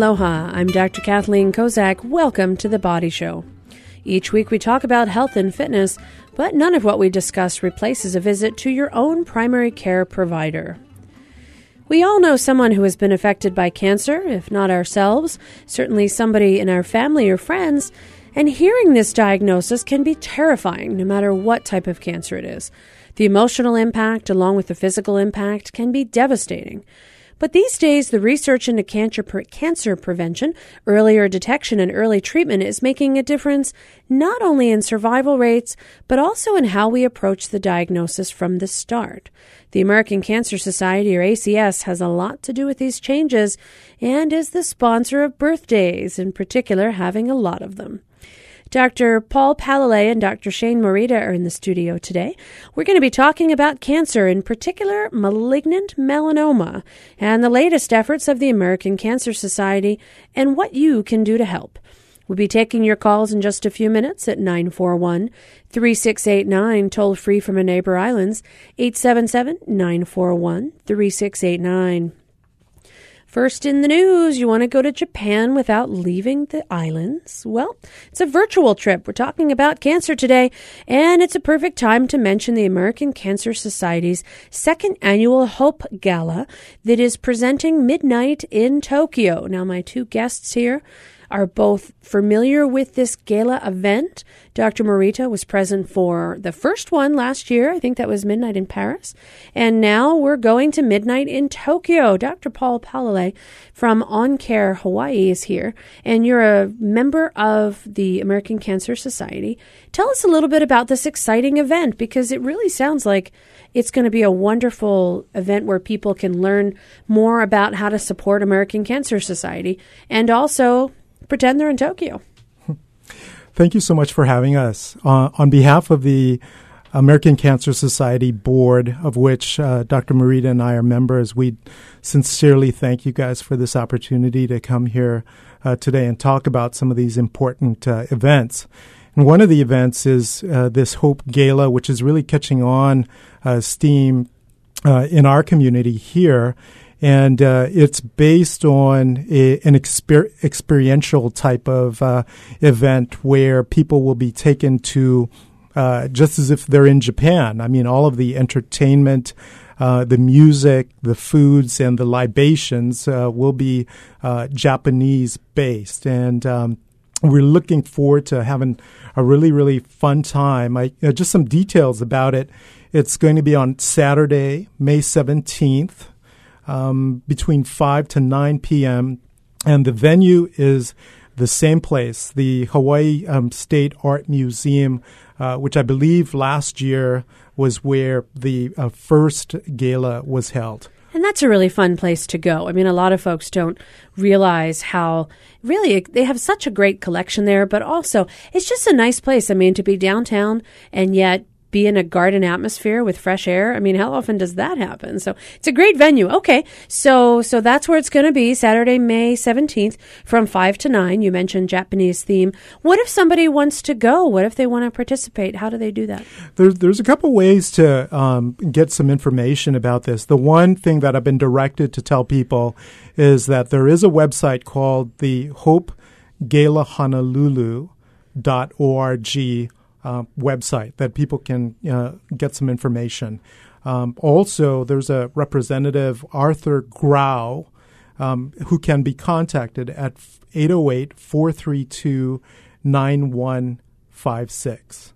Aloha, I'm Dr. Kathleen Kozak. Welcome to The Body Show. Each week we talk about health and fitness, but none of what we discuss replaces a visit to your own primary care provider. We all know someone who has been affected by cancer, if not ourselves, certainly somebody in our family or friends, and hearing this diagnosis can be terrifying no matter what type of cancer it is. The emotional impact, along with the physical impact, can be devastating. But these days, the research into cancer, pre- cancer prevention, earlier detection, and early treatment is making a difference not only in survival rates, but also in how we approach the diagnosis from the start. The American Cancer Society, or ACS, has a lot to do with these changes and is the sponsor of birthdays, in particular, having a lot of them. Dr. Paul Palalay and Dr. Shane Morita are in the studio today. We're going to be talking about cancer, in particular malignant melanoma, and the latest efforts of the American Cancer Society and what you can do to help. We'll be taking your calls in just a few minutes at 941 3689, toll free from a neighbor islands, 877 941 3689. First in the news, you want to go to Japan without leaving the islands? Well, it's a virtual trip. We're talking about cancer today, and it's a perfect time to mention the American Cancer Society's second annual Hope Gala that is presenting midnight in Tokyo. Now, my two guests here are both familiar with this gala event. Dr. Morita was present for the first one last year. I think that was Midnight in Paris. And now we're going to Midnight in Tokyo. Dr. Paul Palalay from OnCare Hawaii is here, and you're a member of the American Cancer Society. Tell us a little bit about this exciting event because it really sounds like it's going to be a wonderful event where people can learn more about how to support American Cancer Society and also pretend they're in Tokyo. Thank you so much for having us. Uh, on behalf of the American Cancer Society board, of which uh, Dr. Morita and I are members, we sincerely thank you guys for this opportunity to come here uh, today and talk about some of these important uh, events. And one of the events is uh, this Hope Gala, which is really catching on uh, steam in our community here and uh, it's based on a, an exper- experiential type of uh, event where people will be taken to uh, just as if they're in Japan. I mean, all of the entertainment. Uh, the music, the foods, and the libations uh, will be uh, Japanese based, and um, we're looking forward to having a really, really fun time. I, just some details about it. It's going to be on Saturday, May 17th um, between 5 to 9 p.m. And the venue is the same place, the Hawaii um, State Art Museum, uh, which I believe last year was where the uh, first gala was held. And that's a really fun place to go. I mean, a lot of folks don't realize how really they have such a great collection there, but also it's just a nice place. I mean, to be downtown and yet be in a garden atmosphere with fresh air. I mean, how often does that happen? So it's a great venue. Okay. So, so that's where it's going to be Saturday, May 17th from 5 to 9. You mentioned Japanese theme. What if somebody wants to go? What if they want to participate? How do they do that? There's, there's a couple ways to um, get some information about this. The one thing that I've been directed to tell people is that there is a website called the Hope Gala Honolulu.org uh, website that people can uh, get some information. Um, also, there's a representative, Arthur Grau, um, who can be contacted at 808 432 9156.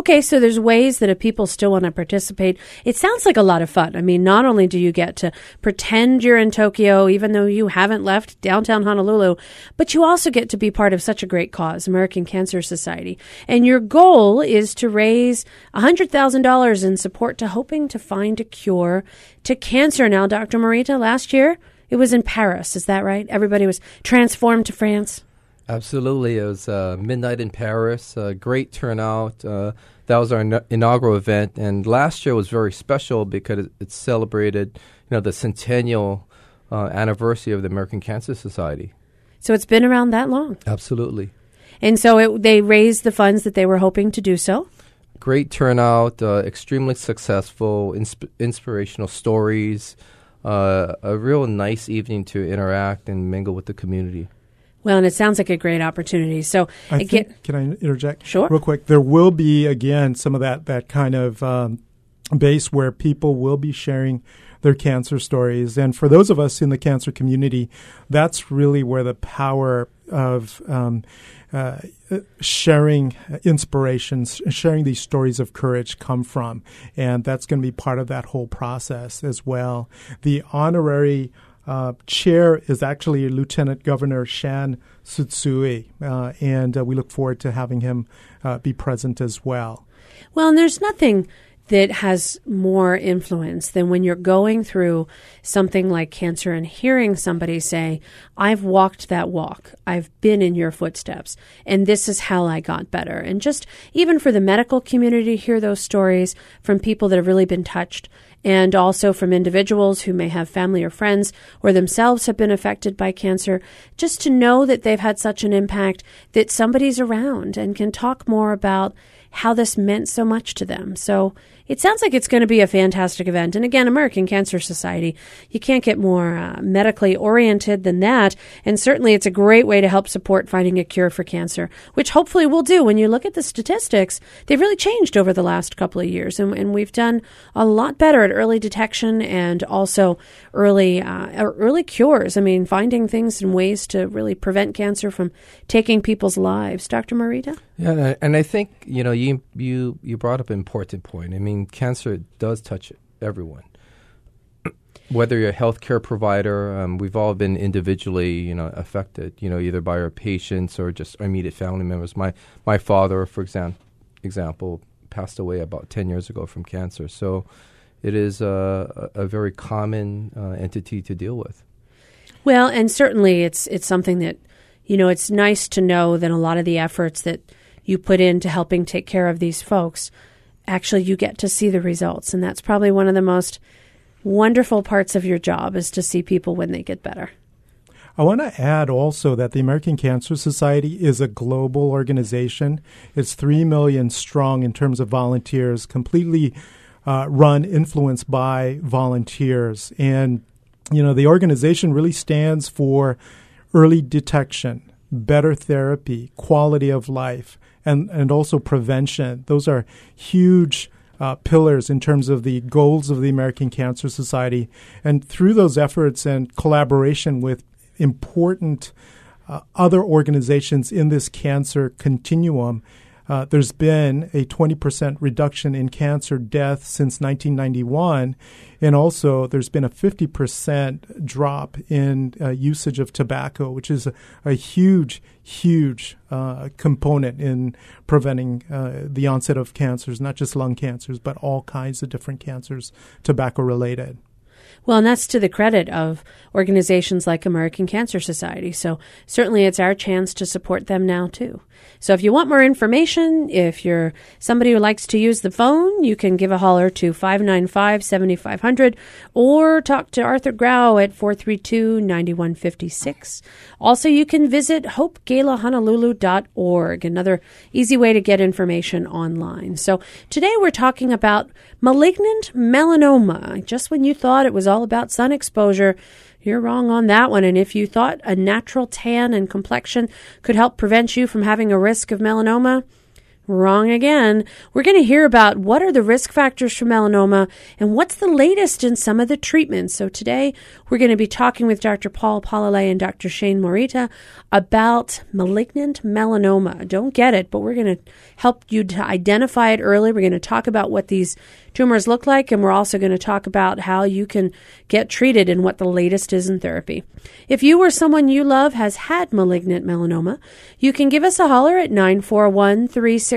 Okay, so there's ways that if people still want to participate, it sounds like a lot of fun. I mean, not only do you get to pretend you're in Tokyo, even though you haven't left downtown Honolulu, but you also get to be part of such a great cause, American Cancer Society. And your goal is to raise $100,000 in support to hoping to find a cure to cancer. Now, Dr. Morita, last year it was in Paris. Is that right? Everybody was transformed to France. Absolutely. It was uh, Midnight in Paris, uh, great turnout. Uh, that was our in- inaugural event. And last year was very special because it, it celebrated you know, the centennial uh, anniversary of the American Cancer Society. So it's been around that long? Absolutely. And so it, they raised the funds that they were hoping to do so? Great turnout, uh, extremely successful, insp- inspirational stories. uh, a real nice evening to interact and mingle with the community. Well, and it sounds like a great opportunity. So, I again, think, can I interject? Sure. Real quick, there will be again some of that that kind of um, base where people will be sharing their cancer stories, and for those of us in the cancer community, that's really where the power of um, uh, sharing inspirations, sharing these stories of courage come from. And that's going to be part of that whole process as well. The honorary uh, chair is actually Lieutenant Governor Shan Tsutsui, uh, and uh, we look forward to having him uh, be present as well. Well, and there's nothing that has more influence than when you're going through something like cancer and hearing somebody say, I've walked that walk. I've been in your footsteps and this is how I got better. And just even for the medical community to hear those stories from people that have really been touched and also from individuals who may have family or friends or themselves have been affected by cancer, just to know that they've had such an impact that somebody's around and can talk more about how this meant so much to them. So it sounds like it's going to be a fantastic event. And again, American Cancer Society, you can't get more uh, medically oriented than that. And certainly it's a great way to help support finding a cure for cancer, which hopefully we'll do. When you look at the statistics, they've really changed over the last couple of years. And, and we've done a lot better at early detection and also early, uh, early cures. I mean, finding things and ways to really prevent cancer from taking people's lives. Dr. Morita? Yeah, and I think, you know, you, you, you brought up an important point. I mean, cancer does touch everyone. Whether you're a healthcare provider, um, we've all been individually, you know, affected. You know, either by our patients or just our immediate family members. My my father, for example, example, passed away about ten years ago from cancer. So, it is a, a very common uh, entity to deal with. Well, and certainly it's it's something that you know it's nice to know that a lot of the efforts that you put into helping take care of these folks actually you get to see the results. And that's probably one of the most wonderful parts of your job is to see people when they get better. I want to add also that the American Cancer Society is a global organization. It's 3 million strong in terms of volunteers, completely uh, run, influenced by volunteers. And, you know, the organization really stands for early detection, better therapy, quality of life, and, and also prevention. Those are huge uh, pillars in terms of the goals of the American Cancer Society. And through those efforts and collaboration with important uh, other organizations in this cancer continuum, uh, there's been a 20% reduction in cancer death since 1991. And also, there's been a 50% drop in uh, usage of tobacco, which is a, a huge, huge uh, component in preventing uh, the onset of cancers, not just lung cancers, but all kinds of different cancers, tobacco related. Well, and that's to the credit of organizations like American Cancer Society. So certainly it's our chance to support them now too. So if you want more information, if you're somebody who likes to use the phone, you can give a holler to 595 7500 or talk to Arthur Grau at 432 9156. Also, you can visit hopegala.honolulu.org, another easy way to get information online. So today we're talking about malignant melanoma. Just when you thought it was all about sun exposure, you're wrong on that one. And if you thought a natural tan and complexion could help prevent you from having a risk of melanoma, Wrong again. We're going to hear about what are the risk factors for melanoma and what's the latest in some of the treatments. So today we're going to be talking with Dr. Paul Palalay and Dr. Shane Morita about malignant melanoma. Don't get it, but we're going to help you to identify it early. We're going to talk about what these tumors look like, and we're also going to talk about how you can get treated and what the latest is in therapy. If you or someone you love has had malignant melanoma, you can give us a holler at 941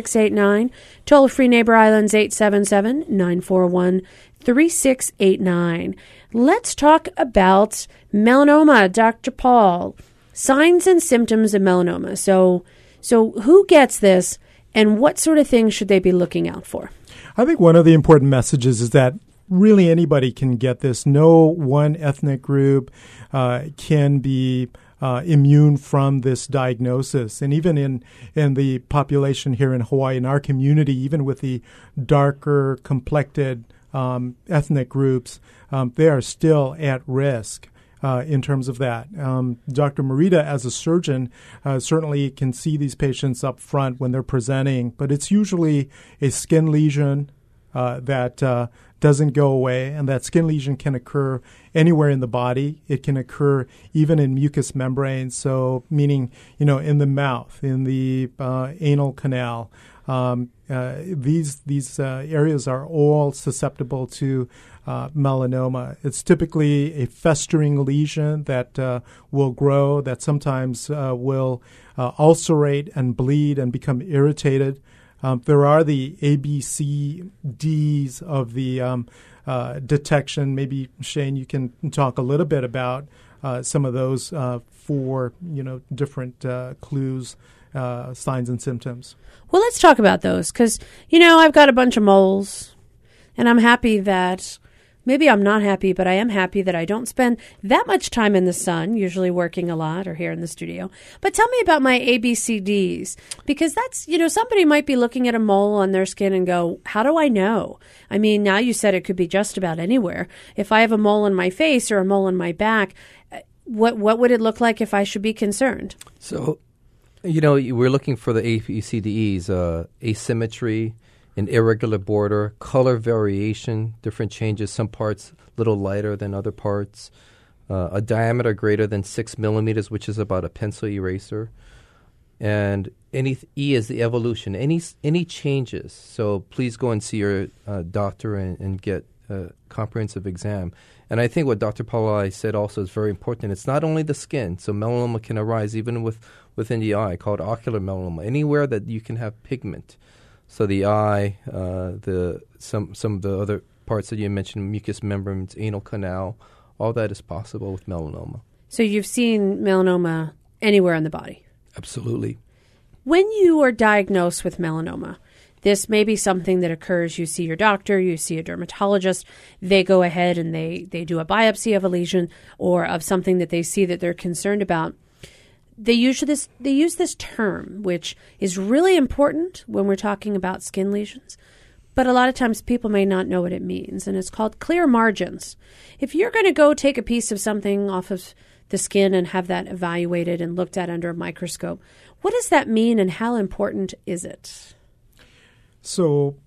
3689. Toll free Neighbor Islands 877 941 3689. Let's talk about melanoma, Dr. Paul. Signs and symptoms of melanoma. So, so who gets this and what sort of things should they be looking out for? I think one of the important messages is that really anybody can get this. No one ethnic group uh, can be uh, immune from this diagnosis. And even in, in the population here in Hawaii, in our community, even with the darker complected um, ethnic groups, um, they are still at risk. Uh, in terms of that, um, Dr. Morita, as a surgeon, uh, certainly can see these patients up front when they're presenting, but it's usually a skin lesion uh, that uh, doesn't go away, and that skin lesion can occur anywhere in the body. It can occur even in mucous membranes, so meaning you know in the mouth, in the uh, anal canal. Um, uh, these these uh, areas are all susceptible to uh, melanoma. It's typically a festering lesion that uh, will grow, that sometimes uh, will ulcerate and bleed and become irritated. Um, there are the ABCDs of the um, uh, detection. Maybe Shane, you can talk a little bit about uh, some of those uh, you know different uh, clues, uh, signs, and symptoms. Well, let's talk about those because you know I've got a bunch of moles, and I'm happy that maybe I'm not happy, but I am happy that I don't spend that much time in the sun, usually working a lot or here in the studio. But tell me about my ABCDs because that's, you know, somebody might be looking at a mole on their skin and go, How do I know? I mean, now you said it could be just about anywhere. If I have a mole on my face or a mole on my back, uh, what what would it look like if I should be concerned? So, you know, we're looking for the ABCDEs, uh, asymmetry, an irregular border, color variation, different changes, some parts a little lighter than other parts, uh, a diameter greater than six millimeters, which is about a pencil eraser. And any E is the evolution. Any any changes. So please go and see your uh, doctor and, and, get a comprehensive exam. And I think what Dr. Palalay said also is very important. It's not only the skin. So melanoma can arise even with within the eye, called ocular melanoma. Anywhere that you can have pigment. So the eye, uh, the some some of the other parts that you mentioned, mucous membranes, anal canal, all that is possible with melanoma. So you've seen melanoma anywhere in the body. Absolutely. When you are diagnosed with melanoma, this may be something that occurs. You see your doctor, you see a dermatologist. They go ahead and they, they do a biopsy of a lesion or of something that they see that they're concerned about they use this they use this term which is really important when we're talking about skin lesions but a lot of times people may not know what it means and it's called clear margins. If you're going to go take a piece of something off of the skin and have that evaluated and looked at under a microscope what does that mean and how important is it? So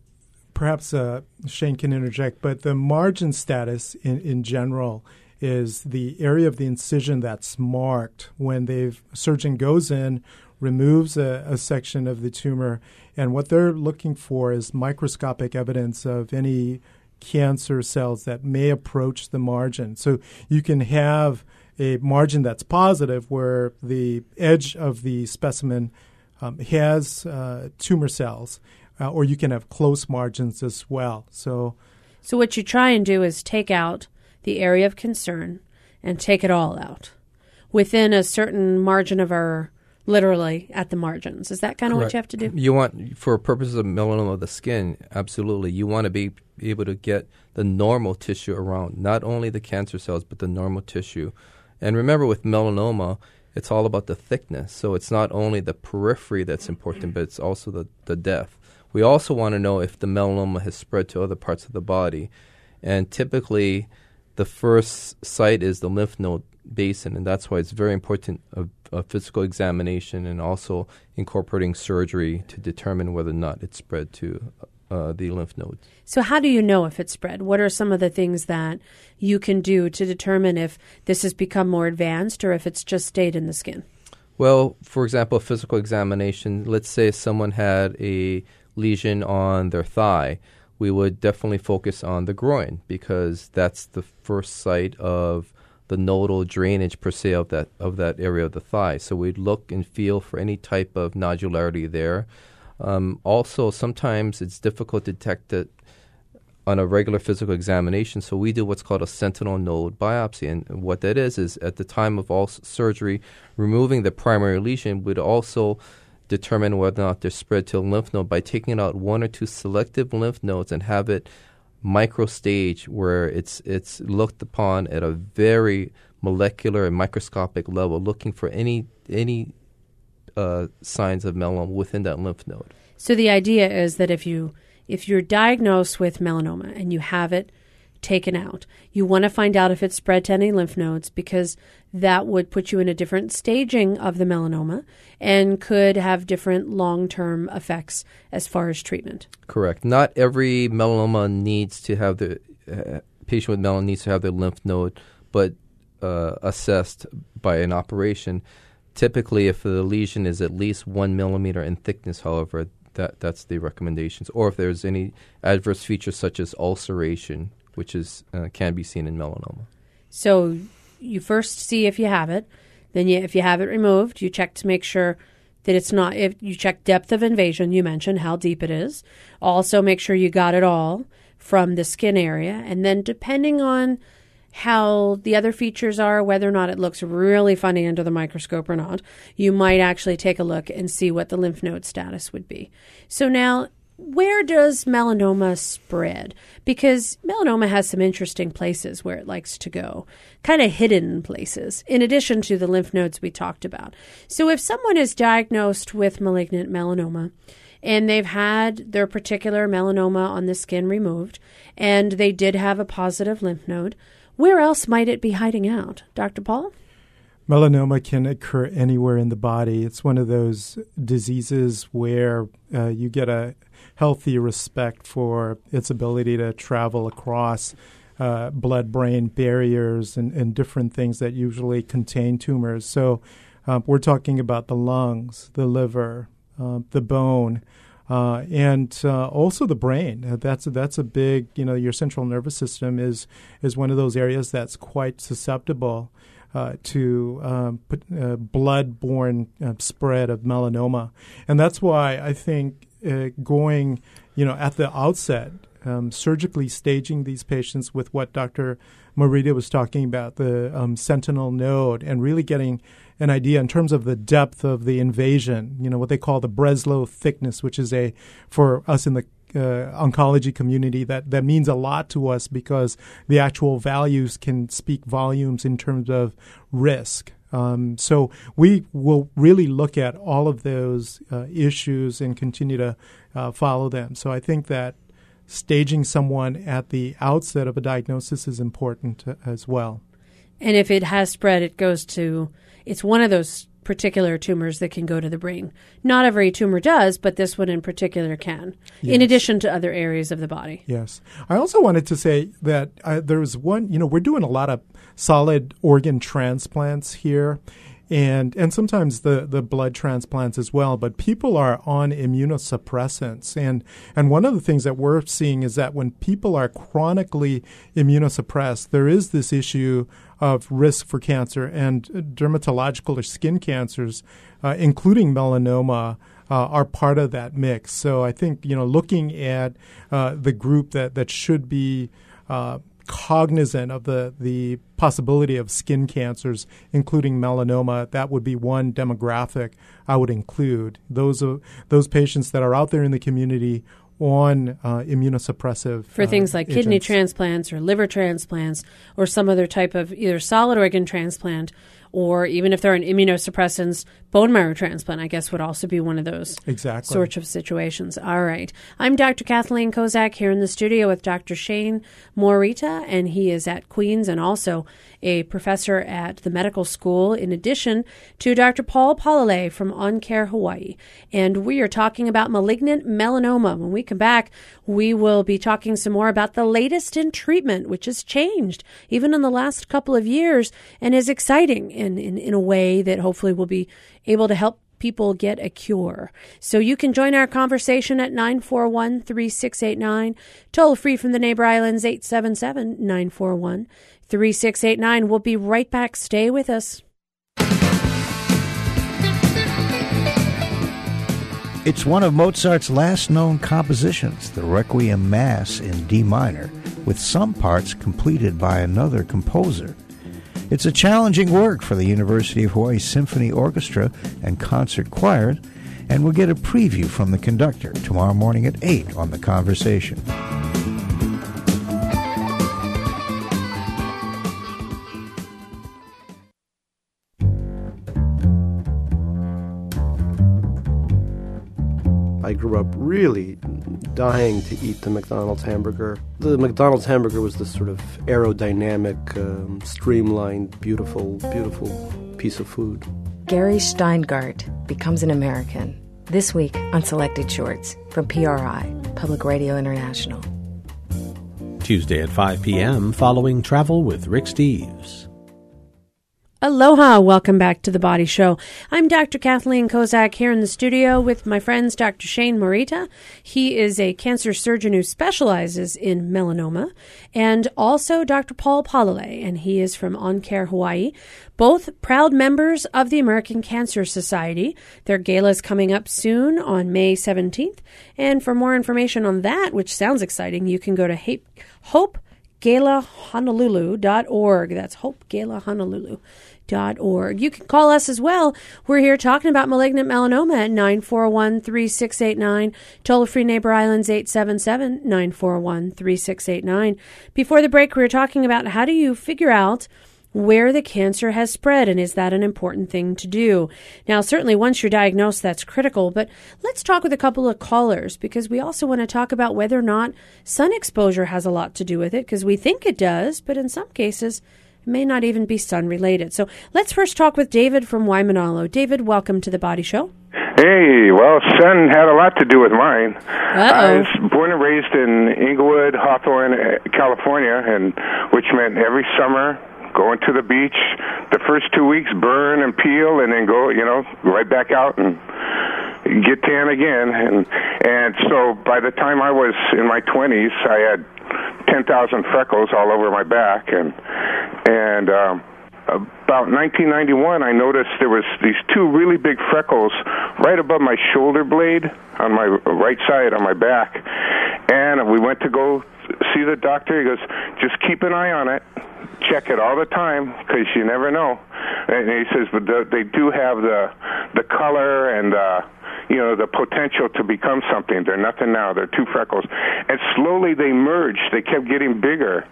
perhaps uh, shane can interject but the margin status in, in general is the area of the incision that's marked when the surgeon goes in, removes a, a, section of the tumor, and what they're looking for is microscopic evidence of any cancer cells that may approach the margin. So you can have a margin that's positive where the edge of the specimen um, has uh, tumor cells, uh, or you can have close margins as well. So, so what you try and do is take out the area of concern and take it all out within a certain margin of error literally at the margins. Is that kind of what you have to do? You want, for purposes of melanoma of the skin, absolutely. You want to be able to get the normal tissue around, not only the cancer cells, but the normal tissue. And remember, with melanoma, it's all about the thickness. So it's not only the periphery that's important, but it's also the, the depth. We also want to know if the melanoma has spread to other parts of the body. And typically, the first site is the lymph node basin, and that's why it's very important a, a physical examination and also incorporating surgery to determine whether or not it's spread to uh, the lymph nodes. So, how do you know if it's spread? What are some of the things that you can do to determine if this has become more advanced or if it's just stayed in the skin? Well, for example, a physical examination, let's say someone had a lesion on their thigh we would definitely focus on the groin because that's the first site of the nodal drainage per se of that of that area of the thigh. So we'd look and feel for any type of nodularity there. Um, also, sometimes it's difficult to detect it on a regular physical examination. So we do what's called a sentinel node biopsy, and what that is is at the time of all surgery, removing the primary lesion would also determine whether or not they're spread to a lymph node by taking out one or two selective lymph nodes and have it microstage where it's it's looked upon at a very molecular and microscopic level, looking for any any uh, signs of melanoma within that lymph node. So the idea is that if you if you're diagnosed with melanoma and you have it taken out, you want to find out if it's spread to any lymph nodes because that would put you in a different staging of the melanoma and could have different long term effects as far as treatment. Correct. Not every melanoma needs to have the uh, patient with melanoma needs to have their lymph node, but uh, assessed by an operation. Typically, if the lesion is at least one millimeter in thickness, however, that that's the recommendations. Or if there's any adverse features such as ulceration, which is uh, can be seen in melanoma. So you first see if you have it. Then, you, if you have it removed, you check to make sure that it's not. If you check depth of invasion, you mentioned how deep it is. Also, make sure you got it all from the skin area, and then depending on how the other features are, whether or not it looks really funny under the microscope or not, you might actually take a look and see what the lymph node status would be. So now where does melanoma spread? Because melanoma has some interesting places where it likes to go, kind of hidden places, in addition to the lymph nodes we talked about. So if someone is diagnosed with malignant melanoma, and they've had their particular melanoma on the skin removed, and they did have a positive lymph node, where else might it be hiding out? Dr. Paul? Melanoma can occur anywhere in the body. It's one of those diseases where uh, you get a healthy respect for its ability to travel across uh, blood brain barriers and, and, different things that usually contain tumors. So uh, we're talking about the lungs, the liver, uh, the bone. Uh, and uh, also the brain. Uh, that's that's a big. You know, your central nervous system is is one of those areas that's quite susceptible to um, blood-borne spread of melanoma, and that's why I think uh, going, you know, at the outset, um, surgically staging these patients with what Dr. Morita was talking about, the um, sentinel node, and really getting an idea in terms of the depth of the invasion, you know, what they call the Breslow thickness, which is a, for us in the uh, oncology community that, that means a lot to us because the actual values can speak volumes in terms of risk. Um, so we will really look at all of those uh, issues and continue to uh, follow them. So I think that staging someone at the outset of a diagnosis is important as well. And if it has spread, it goes to, it's one of those particular tumors that can go to the brain. Not every tumor does, but this one in particular can, yes. in addition to other areas of the body. Yes. I also wanted to say that uh, there was one, you know, we're doing a lot of solid organ transplants here and and sometimes the the blood transplants as well. But people are on immunosuppressants, and and one of the things that we're seeing is that when people are chronically immunosuppressed, there is this issue of risk for cancer and dermatological or skin cancers, uh, including melanoma. Uh, are part of that mix. So I think you know, looking at uh, the group that that should be uh, cognizant of the, the possibility of skin cancers, including melanoma, that would be one demographic I would include. Those, are, those patients that are out there in the community on uh, immunosuppressive for uh, things like agents. kidney transplants or liver transplants or some other type of either solid organ transplant or even if they're on immunosuppressants, bone marrow transplant, I guess, would also be one of those exactly. sorts of situations. All right. I'm Dr. Kathleen Kozak here in the studio with Dr. Shane Morita, and he is at Queens and also a professor at the medical school, in addition to Dr. Paul Palalay from OnCare Hawaii. And we are talking about malignant melanoma. When we come back, we will be talking some more about the latest in treatment, which has changed even in the last couple of years and is exciting in, in, in a way that hopefully will be able to help people get a cure. So you can join our conversation at 941 3689, toll free from the neighbor islands 877 941 3689. We'll be right back. Stay with us. It's one of Mozart's last known compositions, the Requiem Mass in D minor, with some parts completed by another composer. It's a challenging work for the University of Hawaii Symphony Orchestra and concert choir, and we'll get a preview from the conductor tomorrow morning at 8 on The Conversation. I grew up really dying to eat the McDonald's hamburger. The McDonald's hamburger was this sort of aerodynamic, um, streamlined, beautiful, beautiful piece of food. Gary Shteyngart becomes an American. This week on Selected Shorts from PRI, Public Radio International. Tuesday at 5 p.m. following Travel with Rick Steves. Aloha, welcome back to the Body Show. I'm Dr. Kathleen Kozak here in the studio with my friends Dr. Shane Morita. He is a cancer surgeon who specializes in melanoma, and also Dr. Paul Palalay, and he is from OnCare Hawaii. Both proud members of the American Cancer Society. Their gala is coming up soon on May 17th. And for more information on that, which sounds exciting, you can go to Hope galahonolulu.org. That's hopegalahonolulu.org. You can call us as well. We're here talking about malignant melanoma at 941 3689. Toll free Neighbor Islands 877 941 3689. Before the break, we were talking about how do you figure out where the cancer has spread and is that an important thing to do? Now, certainly once you're diagnosed, that's critical, but let's talk with a couple of callers because we also want to talk about whether or not sun exposure has a lot to do with it because we think it does, but in some cases, it may not even be sun related. So let's first talk with David from Waimanalo. David, welcome to the Body Show. Hey, well, sun had a lot to do with mine. Uh-oh. I was born and raised in Inglewood, Hawthorne, uh, California, and which meant every summer going to the beach. The first two weeks, burn and peel, and then go, you know, right back out and get tan again. And and so by the time I was in my 20s, I had 10,000 freckles all over my back, and and um, about 1991, I noticed there was these two really big freckles right above my shoulder blade on my right side on my back, and we went to go see the doctor. He goes, just keep an eye on it check it all the time because you never know. And he says, but the, they do have the the color and uh, you know the potential to become something. They're nothing now. They're two freckles, and slowly they merged. They kept getting bigger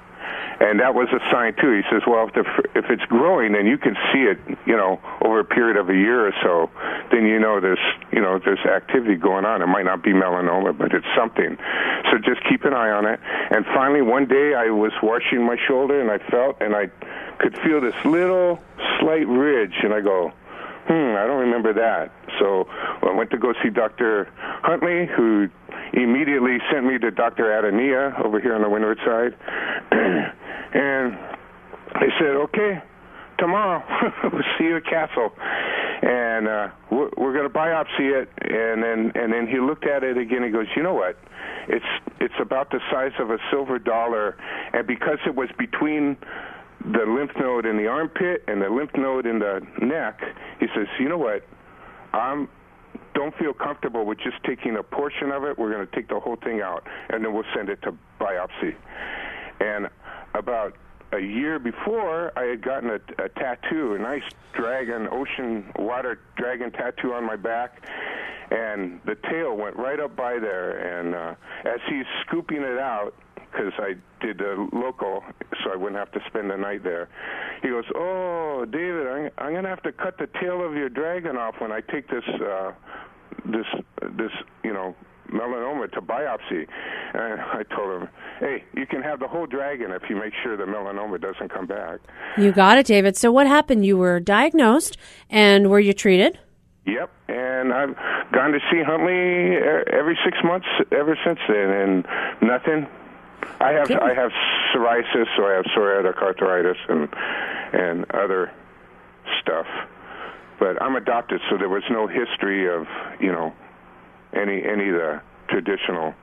and that was a sign too. He says, "Well, if the, if it's growing, and you can see it, you know, over a period of a year or so. Then you know there's, you know, there's activity going on. It might not be melanoma, but it's something. So just keep an eye on it." And finally, one day, I was washing my shoulder, and I felt, and I could feel this little slight ridge, and I go, hmm, I don't remember that. So I went to go see Dr. Huntley, who immediately sent me to Dr. Adania over here on the windward side. and they said, okay, tomorrow we'll see you at Castle, and uh, we're, we're going to biopsy it. And then and then he looked at it again. He goes, you know what? It's it's about the size of a silver dollar, and because it was between the lymph node in the armpit and the lymph node in the neck, he says, you know what? I'm don't feel comfortable with just taking a portion of it. We're going to take the whole thing out, and then we'll send it to biopsy. And about a year before, I had gotten a, a tattoo, a nice dragon, ocean water dragon tattoo on my back, and the tail went right up by there. And uh, as he's scooping it out, because I did a local, so I wouldn't have to spend the night there. He goes, "Oh, David, I'm, I'm going to have to cut the tail of your dragon off when I take this, uh, this, this, you know, melanoma to biopsy." And I told him, "Hey, you can have the whole dragon if you make sure the melanoma doesn't come back." You got it, David. So what happened? You were diagnosed, and were you treated? Yep, and I've gone to see Huntley uh, every six months ever since then, and nothing I have Good. I have psoriasis, so I have psoriatic arthritis and and other stuff. But I'm adopted, so there was no history of you know any any of the traditional.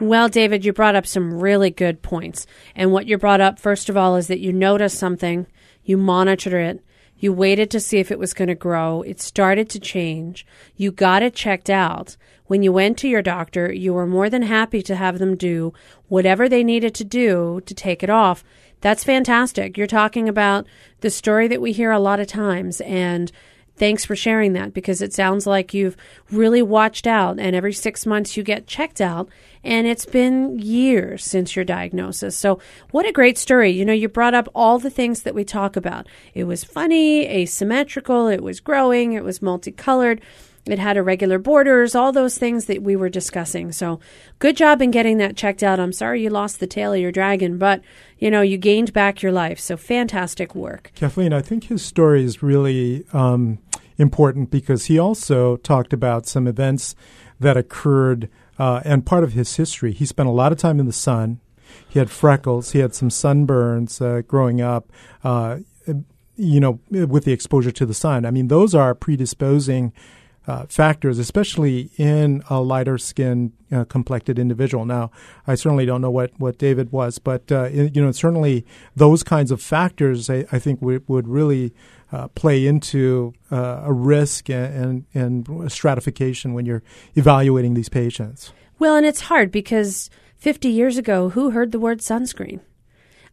Well, David, you brought up some really good points. And what you brought up, first of all, is that you noticed something, you monitored it, you waited to see if it was going to grow, it started to change, you got it checked out. When you went to your doctor, you were more than happy to have them do whatever they needed to do to take it off. That's fantastic. You're talking about the story that we hear a lot of times and Thanks for sharing that because it sounds like you've really watched out and every six months you get checked out and it's been years since your diagnosis. So what a great story. You know, you brought up all the things that we talk about. It was funny, asymmetrical, it was growing, it was multicolored. It had irregular borders, all those things that we were discussing. So, good job in getting that checked out. I'm sorry you lost the tail of your dragon, but you know, you gained back your life. So, fantastic work. Kathleen, I think his story is really um, important because he also talked about some events that occurred uh, and part of his history. He spent a lot of time in the sun. He had freckles. He had some sunburns uh, growing up. Uh, you know, with the exposure to the sun. I mean, those are predisposing uh, factors, especially in a lighter skin uh, complected individual. Now, I certainly don't know what, what David was, but uh, you know, certainly those kinds of factors, I, I think, would, would really uh, play into uh, a risk and, and, and stratification when you're evaluating these patients. Well, and it's hard because 50 years ago, who heard the word sunscreen?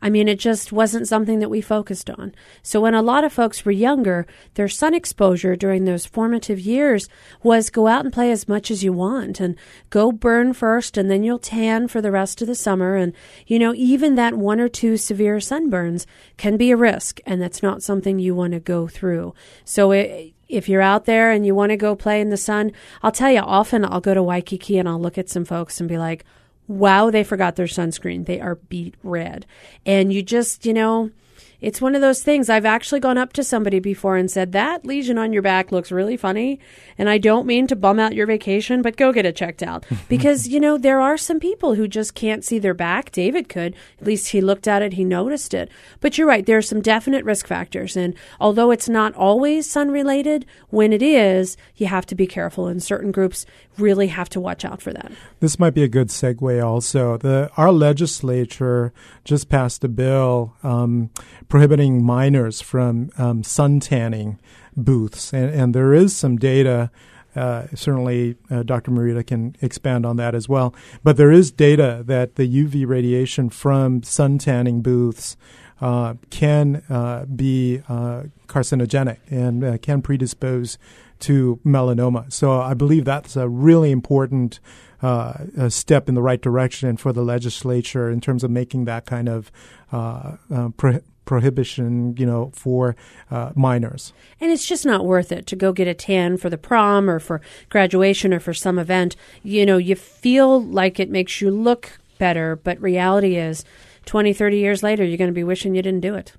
I mean, it just wasn't something that we focused on. So when a lot of folks were younger, their sun exposure during those formative years was go out and play as much as you want and go burn first and then you'll tan for the rest of the summer. And, you know, even that one or two severe sunburns can be a risk and that's not something you want to go through. So it, if you're out there and you want to go play in the sun, I'll tell you, often I'll go to Waikiki and I'll look at some folks and be like, wow, they forgot their sunscreen. They are beet red. And you just, you know, it's one of those things. I've actually gone up to somebody before and said, That lesion on your back looks really funny. And I don't mean to bum out your vacation, but go get it checked out. because, you know, there are some people who just can't see their back. David could. At least he looked at it, he noticed it. But you're right, there are some definite risk factors. And although it's not always sun related, when it is, you have to be careful. And certain groups really have to watch out for that. This might be a good segue also. The, our legislature just passed a bill um, prohibiting minors from um, sun tanning booths, and, and, there is some data. Uh, certainly, uh, Dr. Morita can expand on that as well. But there is data that the UV radiation from sun tanning booths uh, can uh, be uh, carcinogenic and uh, can predispose to melanoma. So I believe that's a really important uh, step in the right direction for the legislature in terms of making that kind of uh, uh, pro- prohibition, you know, for uh, minors. And it's just not worth it to go get a tan for the prom or for graduation or for some event. You know, you feel like it makes you look better, but reality is 20, 30 years later, you're going to be wishing you didn't do it.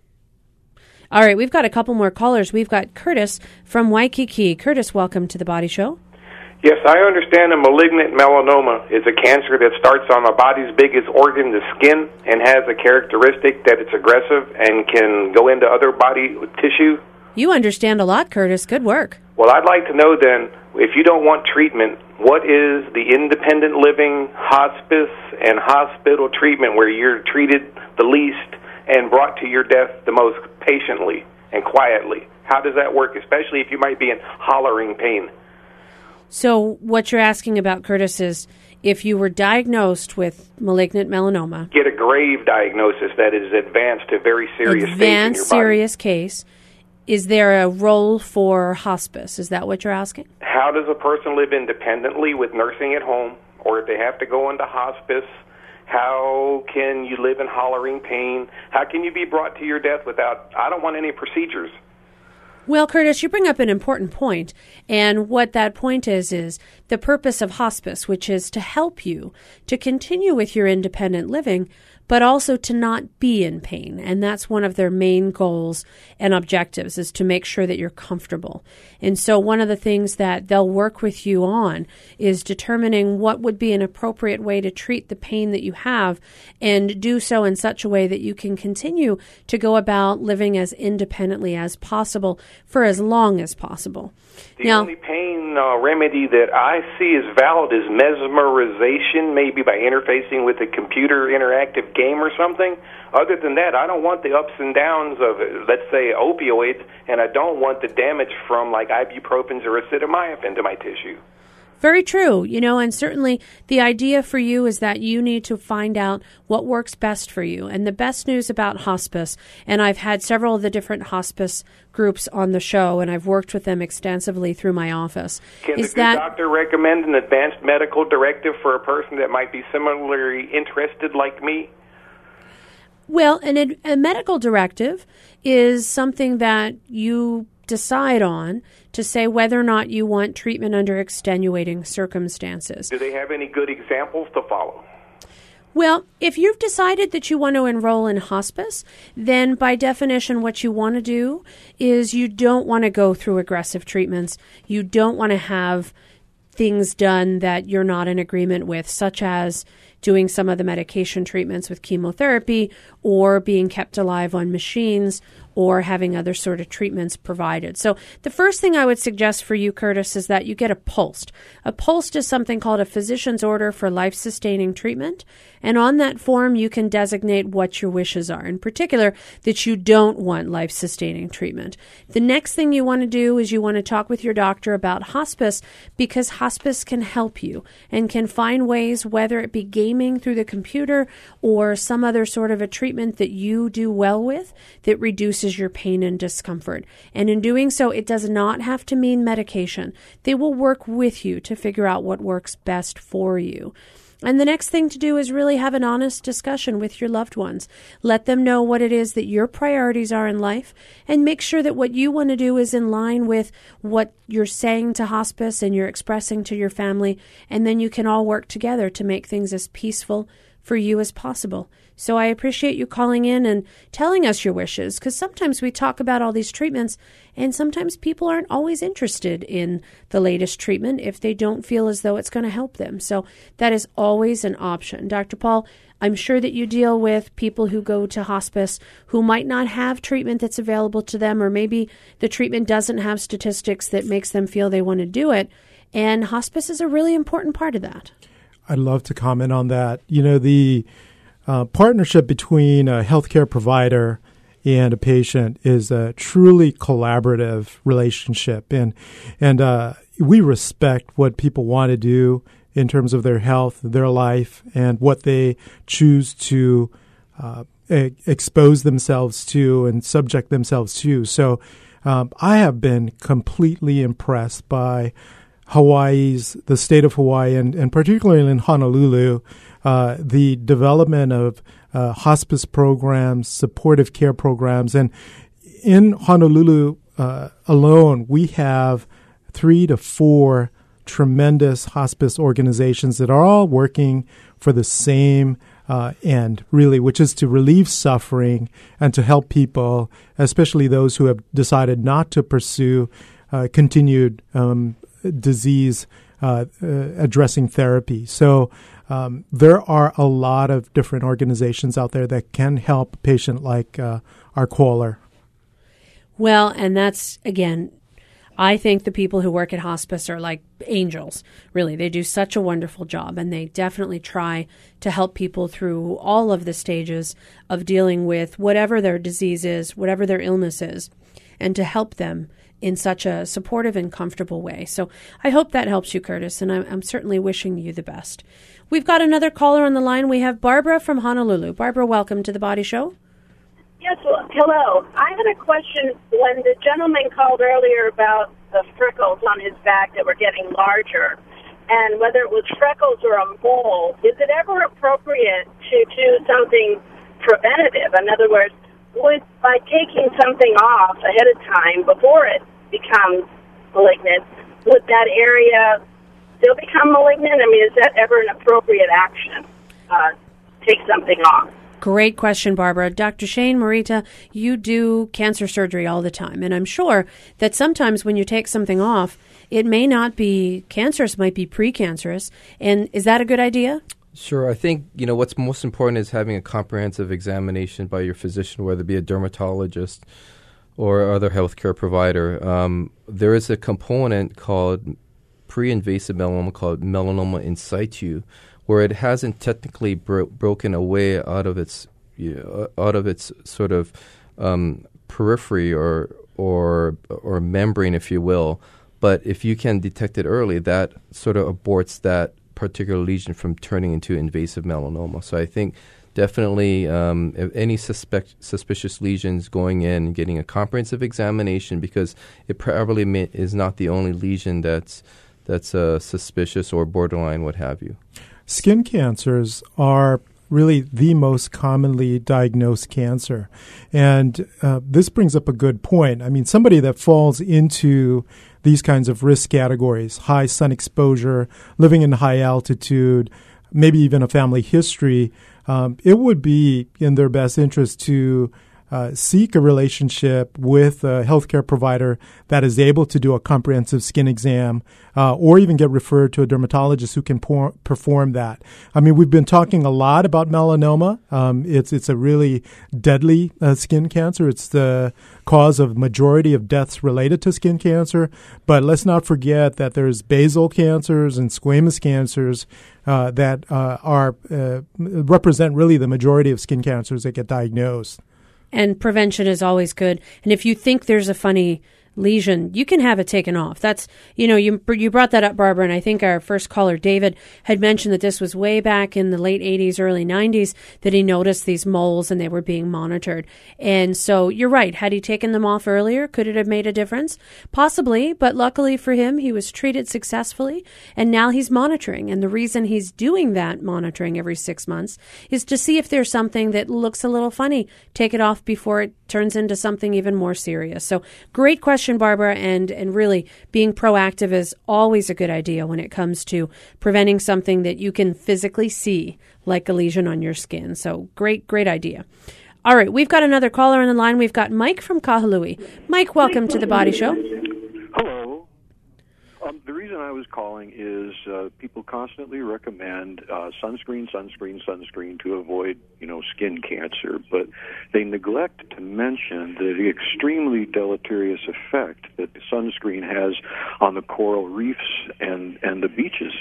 All right, we've got a couple more callers. We've got Curtis from Waikiki. Curtis, welcome to the Body Show. Yes, I understand a malignant melanoma is a cancer that starts on the body's biggest organ, the skin, and has a characteristic that it's aggressive and can go into other body tissue. You understand a lot, Curtis. Good work. Well, I'd like to know then, if you don't want treatment, what is the independent living, hospice, and hospital treatment where you're treated the least and brought to your death the most patiently and quietly? How does that work, especially if you might be in hollering pain? So, what you're asking about, Curtis, is if you were diagnosed with malignant melanoma, get a grave diagnosis that is advanced to very serious advanced serious case. Is there a role for hospice? Is that what you're asking? How does a person live independently with nursing at home, or if they have to go into hospice? How can you live in hollering pain? How can you be brought to your death without? I don't want any procedures. Well, Curtis, you bring up an important point, and what that point is is the purpose of hospice, which is to help you to continue with your independent living but also to not be in pain. And that's one of their main goals and objectives is to make sure that you're comfortable. And so one of the things that they'll work with you on is determining what would be an appropriate way to treat the pain that you have and do so in such a way that you can continue to go about living as independently as possible for as long as possible. The now, only pain uh, remedy that I see as valid is mesmerization, maybe by interfacing with a computer interactive game or something. Other than that, I don't want the ups and downs of, let's say, opioids, and I don't want the damage from like ibuprofen or acetaminophen to my tissue. Very true. You know, and certainly the idea for you is that you need to find out what works best for you. And the best news about hospice, and I've had several of the different hospice groups on the show, and I've worked with them extensively through my office. Can is the that doctor recommend an advanced medical directive for a person that might be similarly interested like me? Well, an, a medical directive is something that you decide on to say whether or not you want treatment under extenuating circumstances. Do they have any good examples to follow? Well, if you've decided that you want to enroll in hospice, then by definition, what you want to do is you don't want to go through aggressive treatments. You don't want to have things done that you're not in agreement with, such as doing some of the medication treatments with chemotherapy or being kept alive on machines or having other sort of treatments provided. So the first thing I would suggest for you, Curtis, is that you get a POLST. A POLST is something called a physician's order for life sustaining treatment. And on that form, you can designate what your wishes are, in particular, that you don't want life sustaining treatment. The next thing you want to do is you want to talk with your doctor about hospice because hospice can help you and can find ways, whether it be gaming through the computer or some other sort of a treatment that you do well with that reduces reduces your pain and discomfort. And in doing so, it does not have to mean medication. They will work with you to figure out what works best for you. And the next thing to do is really have an honest discussion with your loved ones. Let them know what it is that your priorities are in life and make sure that what you want to do is in line with what you're saying to hospice and you're expressing to your family. And then you can all work together to make things as peaceful for you as possible. So I appreciate you calling in and telling us your wishes because sometimes we talk about all these treatments and sometimes people aren't always interested in the latest treatment if they don't feel as though it's going to help them. So that is always an option. Dr. Paul, I'm sure that you deal with people who go to hospice who might not have treatment that's available to them, or maybe the treatment doesn't have statistics that makes them feel they want to do it. And hospice is a really important part of that. I'd love to comment on that. You know, the uh, partnership between a healthcare provider and a patient is a truly collaborative relationship, and and uh, we respect what people want to do in terms of their health, their life, and what they choose to uh, e- expose themselves to and subject themselves to. So, um, I have been completely impressed by Hawaii's, the state of Hawaii, and, and particularly in Honolulu, uh, the development of uh, hospice programs, supportive care programs. And in Honolulu uh, alone, we have three to four tremendous hospice organizations that are all working for the same uh, end, really, which is to relieve suffering and to help people, especially those who have decided not to pursue uh, continued um, disease uh, uh, addressing therapy. So um, there are a lot of different organizations out there that can help a patient like uh, our caller. Well, and that's again, I think the people who work at hospice are like angels. Really, they do such a wonderful job, and they definitely try to help people through all of the stages of dealing with whatever their disease is, whatever their illness is, and to help them in such a supportive and comfortable way. So I hope that helps you, Curtis, and I'm, I'm, certainly wishing you the best. We've got another caller on the line. We have Barbara from Honolulu. Barbara, welcome to the Body Show. Yes, well, hello. I had a question. When the gentleman called earlier about the freckles on his back that were getting larger, and whether it was freckles or a mole, is it ever appropriate to do something preventative? In other words, would by taking something off ahead of time before it becomes malignant, would that area still become malignant? I mean, is that ever an appropriate action? Uh, take something off. Great question, Barbara. Dr. Shane Morita, you do cancer surgery all the time, and I'm sure that sometimes when you take something off, it may not be cancerous, might be precancerous. And is that a good idea? Sure. I think, you know, what's most important is having a comprehensive examination by your physician, whether it be a dermatologist or other healthcare provider. Um, there is a component called pre-invasive melanoma called melanoma in situ, where it hasn't technically bro- broken away out of its you know, out of its sort of um, periphery or or or membrane, if you will. But if you can detect it early, that sort of aborts that particular lesion from turning into invasive melanoma. So I think definitely um, any suspect, suspicious lesions going in getting a comprehensive examination because it probably may, is not the only lesion that's that's uh, suspicious or borderline, what have you. Skin cancers are really the most commonly diagnosed cancer. And uh, this brings up a good point. I mean, somebody that falls into these kinds of risk categories high sun exposure, living in high altitude, maybe even a family history um, it would be in their best interest to uh, seek a relationship with a healthcare provider that is able to do a comprehensive skin exam uh, or even get referred to a dermatologist who can por- perform that. I mean, we've been talking a lot about melanoma. Um, it's, it's a really deadly uh, skin cancer. It's the cause of majority of deaths related to skin cancer. But let's not forget that there's basal cancers and squamous cancers uh, that uh, are uh, represent really the majority of skin cancers that get diagnosed and prevention is always good. And if you think there's a funny lesion, you can have it taken off. That's, you know, you, you brought that up, Barbara, and I think our first caller, David, had mentioned that this was way back in the late 80s, early 90s that he noticed these moles and they were being monitored. And so you're right. Had he taken them off earlier, could it have made a difference? Possibly, but luckily for him, he was treated successfully and now he's monitoring. And the reason he's doing that monitoring every six months is to see if there's something that looks a little funny. Take it off before it turns into something even more serious. So great question question, Barbara, and and really being proactive is always a good idea when it comes to preventing something that you can physically see, like a lesion on your skin. So great, great idea. All right, we've got another caller on the line. We've got Mike from Kahului. Mike, welcome to the Body Show. Um, the reason I was calling is uh, people constantly recommend uh, sunscreen, sunscreen, sunscreen to avoid, you know, skin cancer, but they neglect to mention the extremely deleterious effect that sunscreen has on the coral reefs and and the beaches.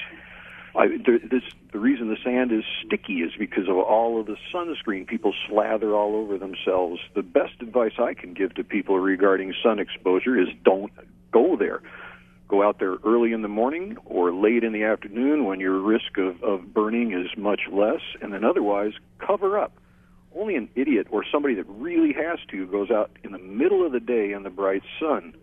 I, there, this, the reason the sand is sticky is because of all of the sunscreen people slather all over themselves. The best advice I can give to people regarding sun exposure is don't go there go out there early in the morning or late in the afternoon when your risk of, of burning is much less, and then otherwise cover up. Only an idiot or somebody that really has to goes out in the middle of the day in the bright sun.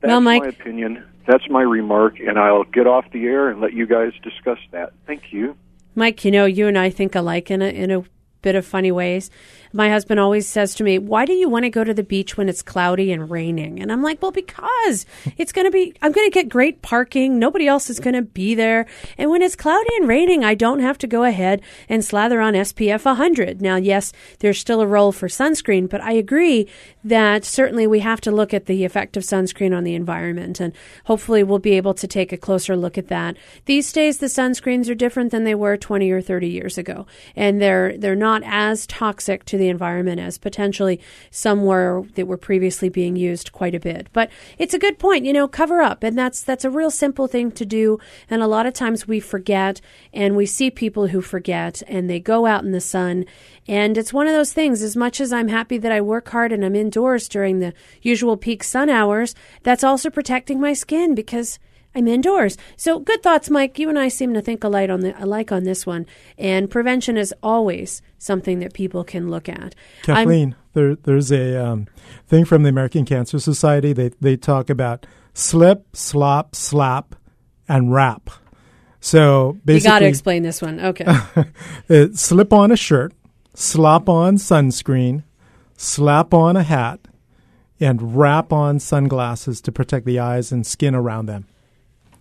That's well, Mike, my opinion. That's my remark, and I'll get off the air and let you guys discuss that. Thank you. Mike, you know, you and I think alike in a in a bit of funny ways. My husband always says to me, Why do you want to go to the beach when it's cloudy and raining? And I'm like, Well, because it's going to be, I'm going to get great parking. Nobody else is going to be there. And when it's cloudy and raining, I don't have to go ahead and slather on SPF 100. Now, yes, there's still a role for sunscreen, but I agree that certainly we have to look at the effect of sunscreen on the environment. And hopefully we'll be able to take a closer look at that. These days, the sunscreens are different than they were 20 or 30 years ago. And they're, they're not as toxic to the environment as potentially some were that were previously being used quite a bit. But it's a good point, you know, cover up. And that's, that's a real simple thing to do. And a lot of times we forget and we see people who forget and they go out in the sun. And it's one of those things, as much as I'm happy that I work hard and I'm indoors during the usual peak sun hours, that's also protecting my skin because I'm indoors. So good thoughts, Mike. You and I seem to think alike on the alike on this one. And prevention is always something that people can look at. Kathleen, there, there's a um, thing from the American Cancer Society. They they talk about slip, slop, slap, and wrap. So basically, you got to explain this one. Okay. slip on a shirt, slop on sunscreen, slap on a hat, and wrap on sunglasses to protect the eyes and skin around them.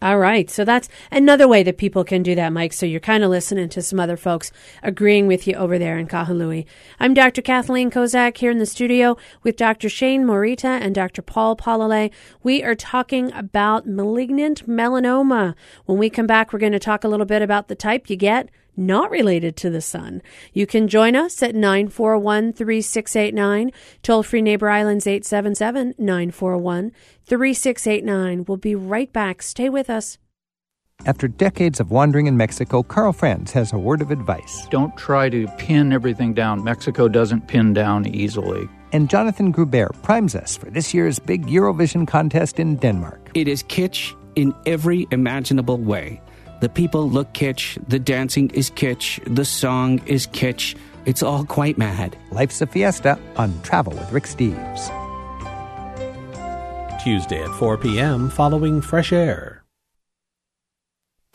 All right. So that's another way that people can do that, Mike. So you're kind of listening to some other folks agreeing with you over there in Kahului. I'm Dr. Kathleen Kozak here in the studio with Dr. Shane Morita and Dr. Paul Palalay. We are talking about malignant melanoma. When we come back, we're going to talk a little bit about the type you get not related to the sun. You can join us at 941 3689, toll free Neighbor Islands 877 941 3689. We'll be right back. Stay with us. After decades of wandering in Mexico, Carl Franz has a word of advice. Don't try to pin everything down. Mexico doesn't pin down easily. And Jonathan Gruber primes us for this year's big Eurovision contest in Denmark. It is kitsch in every imaginable way. The people look kitsch, the dancing is kitsch, the song is kitsch. It's all quite mad. Life's a fiesta on Travel with Rick Steves. Tuesday at 4 p.m. following Fresh Air.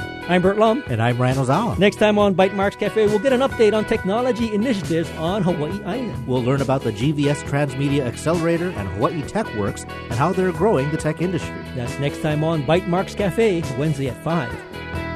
I'm Burt Lum. And I'm Ryan Ozawa. Next time on Bytemarks Cafe, we'll get an update on technology initiatives on Hawaii Island. We'll learn about the GVS Transmedia Accelerator and Hawaii Tech Works and how they're growing the tech industry. That's next time on Bytemarks Cafe, Wednesday at 5.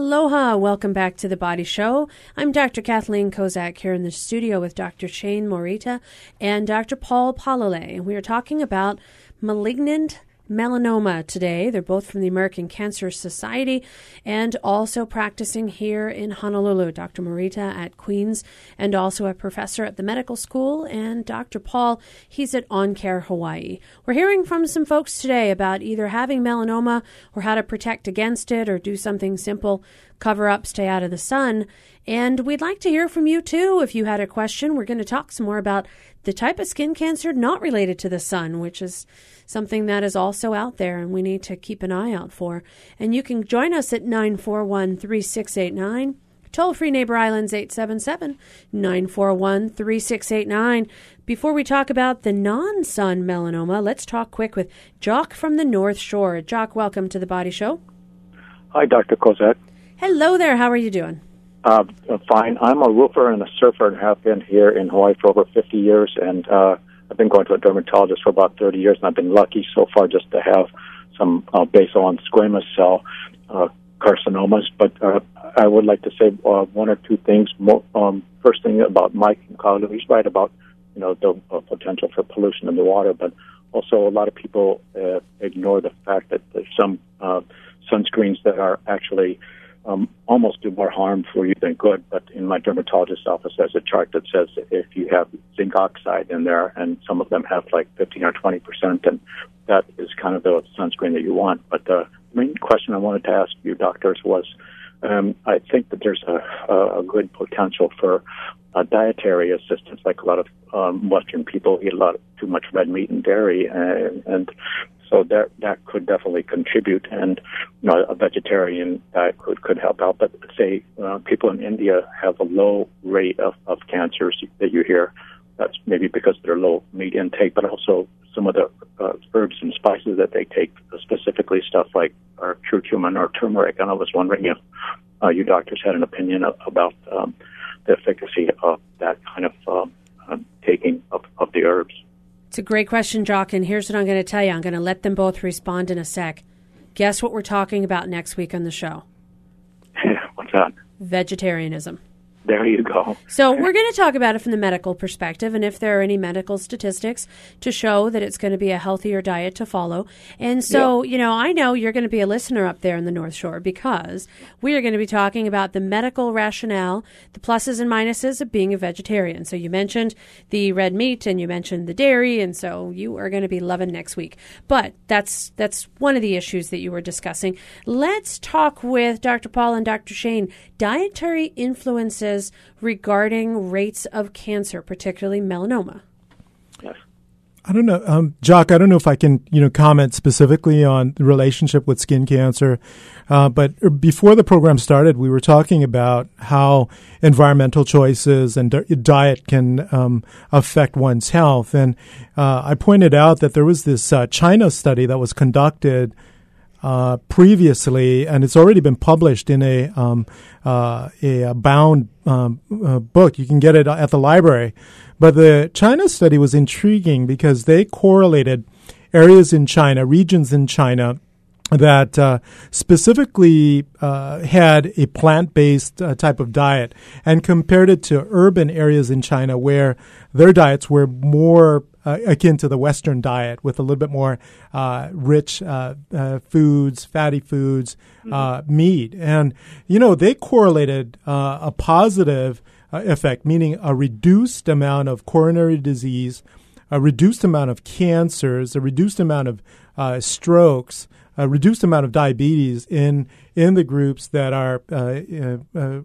Aloha, welcome back to the Body Show. I'm Dr. Kathleen Kozak here in the studio with Dr. Shane Morita and Dr. Paul Palalay. We are talking about malignant melanoma today. They're both from the American Cancer Society and also practicing here in Honolulu. Dr. Morita at Queens and also a professor at the medical school, and Dr. Paul, he's at OnCare Hawaii. We're hearing from some folks today about either having melanoma or how to protect against it or do something simple cover up, stay out of the sun. And we'd like to hear from you too. If you had a question, we're going to talk some more about the type of skin cancer not related to the sun, which is something that is also out there and we need to keep an eye out for. And you can join us at 941 3689. Toll free Neighbor Islands 877 941 3689. Before we talk about the non sun melanoma, let's talk quick with Jock from the North Shore. Jock, welcome to the Body Show. Hi, Dr. Kozak. Hello there. How are you doing? Uh, fine. I'm a roofer and a surfer and have been here in Hawaii for over 50 years. And uh, I've been going to a dermatologist for about 30 years, and I've been lucky so far just to have some uh, basal and squamous cell uh, carcinomas. But uh, I would like to say uh, one or two things. Um, first thing about Mike and Kahului, he's right about you know the uh, potential for pollution in the water, but also a lot of people uh, ignore the fact that there's some uh, sunscreens that are actually um, almost do more harm for you than good. But in my dermatologist's office, there's a chart that says if you have zinc oxide in there, and some of them have like 15 or 20 percent, and that is kind of the sunscreen that you want. But the main question I wanted to ask you, doctors, was um, I think that there's a, a good potential for uh, dietary assistance. Like a lot of um, Western people eat a lot of too much red meat and dairy, and, and so that that could definitely contribute, and you know, a vegetarian diet could could help out. But say uh, people in India have a low rate of, of cancers that you hear. That's maybe because of their low meat intake, but also some of the uh, herbs and spices that they take, specifically stuff like our curcumin or turmeric. And I was wondering if uh, you doctors had an opinion of, about um, the efficacy of that kind of um, uh, taking of, of the herbs. It's a great question, Jock, and here's what I'm going to tell you. I'm going to let them both respond in a sec. Guess what we're talking about next week on the show? What's that? Vegetarianism. There you go. So, we're going to talk about it from the medical perspective and if there are any medical statistics to show that it's going to be a healthier diet to follow. And so, yeah. you know, I know you're going to be a listener up there in the North Shore because we are going to be talking about the medical rationale, the pluses and minuses of being a vegetarian. So, you mentioned the red meat and you mentioned the dairy, and so you are going to be loving next week. But that's that's one of the issues that you were discussing. Let's talk with Dr. Paul and Dr. Shane dietary influences regarding rates of cancer, particularly melanoma. Yes. I don't know, um, Jock. I don't know if I can, you know, comment specifically on the relationship with skin cancer, uh, but before the program started, we were talking about how environmental choices and diet can um, affect one's health, and uh, I pointed out that there was this uh, China study that was conducted uh, previously, and it's already been published in a um, uh, a, bound um, uh, book. You can get it at the library. But the China study was intriguing because they correlated areas in China, regions in China that uh, specifically uh, had a plant based uh, type of diet and compared it to urban areas in China where their diets were more uh, akin to the Western diet with a little bit more uh, rich uh, uh foods, fatty foods, uh, mm-hmm. meat. And, you know, they correlated uh, a positive effect, meaning a reduced amount of coronary disease, a reduced amount of cancers, a reduced amount of strokes, a reduced amount of diabetes in in the groups that are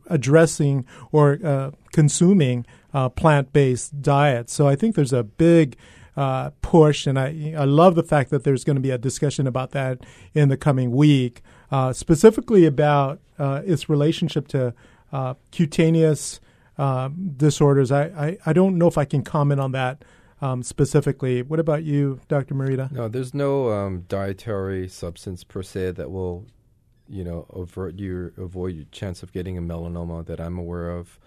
addressing or consuming uh, plant based diets. So I think there's a big uh, push, and I, I love the fact that there's going to be a discussion about that in the coming week, uh, specifically about uh, its relationship to uh, cutaneous uh, disorders. I, I, I don't know if I can comment on that um, specifically. What about you, Dr. Morita? No, there's no um, dietary substance per se that will, you know, avert your avoid your chance of getting a melanoma that I'm aware of.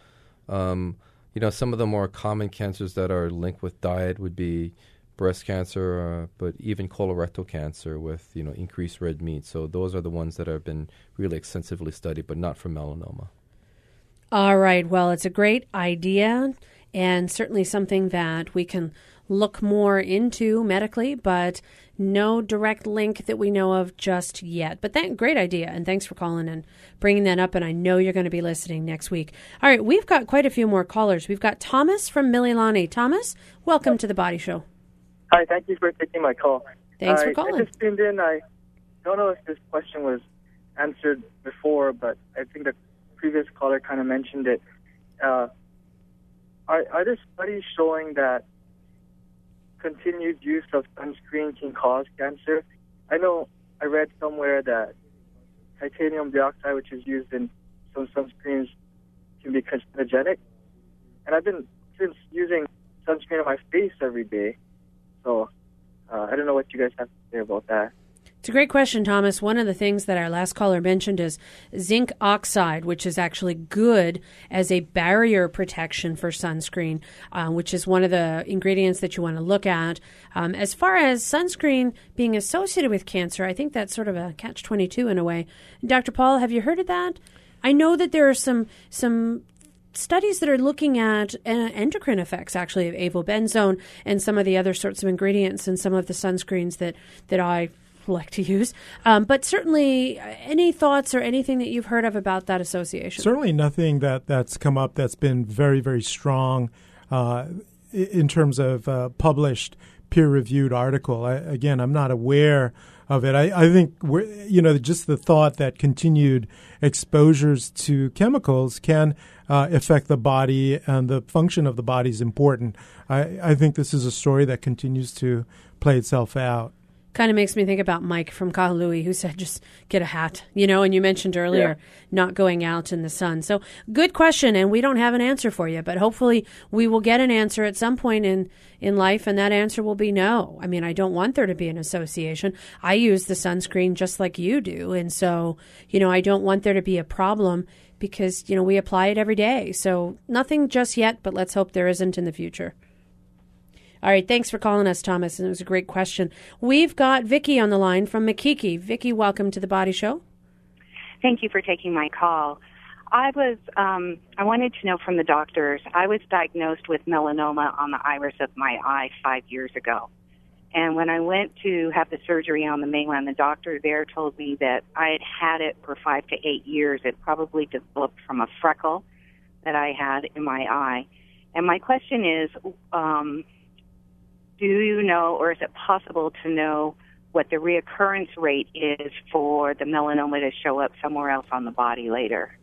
Um, you know, some of the more common cancers that are linked with diet would be breast cancer, uh, but even colorectal cancer with you know increased red meat. So those are the ones that have been really extensively studied, but not for melanoma. All right. Well, it's a great idea and certainly something that we can look more into medically, but no direct link that we know of just yet. But that great idea, and thanks for calling and bringing that up. And I know you're going to be listening next week. All right, we've got quite a few more callers. We've got Thomas from Mililani. Thomas, welcome to the Body Show. Hi, thank you for taking my call. Thanks for calling. I just tuned in. I don't know if this question was answered before, but I think the previous caller kind of mentioned it. Uh, are, are there studies showing that continued use of sunscreen can cause cancer? I know I read somewhere that titanium dioxide, which is used in some sunscreens, can be carcinogenic. And I've been since using sunscreen on my face every day, so uh, I don't know what you guys have to say about that. It's a great question, Thomas. One of the things that our last caller mentioned is zinc oxide, which is actually good as a barrier protection for sunscreen, uh, which is one of the ingredients that you want to look at. Um, as far as sunscreen being associated with cancer, I think that's sort of a catch 22 in a way. Dr. Paul, have you heard of that? I know that there are some some studies that are looking at uh, endocrine effects actually of avobenzone and some of the other sorts of ingredients in some of the sunscreens that that I like to use. Um, but certainly, uh, any thoughts or anything that you've heard of about that association? Certainly nothing that, that's come up that's been very, very strong uh, in terms of uh, published peer reviewed article. I, again, I'm not aware of it. I, I think you know just the thought that continued exposures to chemicals can uh, affect the body and the function of the body is important. I, I think this is a story that continues to play itself out kind of makes me think about Mike from Kahului who said just get a hat, you know, and you mentioned earlier yeah. not going out in the sun. So good question and we don't have an answer for you, but hopefully we will get an answer at some point in in life and that answer will be no. I mean, I don't want there to be an association. I use the sunscreen just like you do and so, you know, I don't want there to be a problem because, you know, we apply it every day. So nothing just yet, but let's hope there isn't in the future. All right, thanks for calling us, Thomas. And it was a great question. We've got Vicky on the line from Makiki. Vicky, welcome to the Body Show. Thank you for taking my call. I was, um, I wanted to know from the doctors. I was diagnosed with melanoma on the iris of my eye five years ago. And when I went to have the surgery on the mainland, the doctor there told me that I had had it for five to eight years. It probably developed from a freckle that I had in my eye. And my question is, um, do you know, or is it possible to know what the reoccurrence rate is for the melanoma to show up somewhere else on the body later?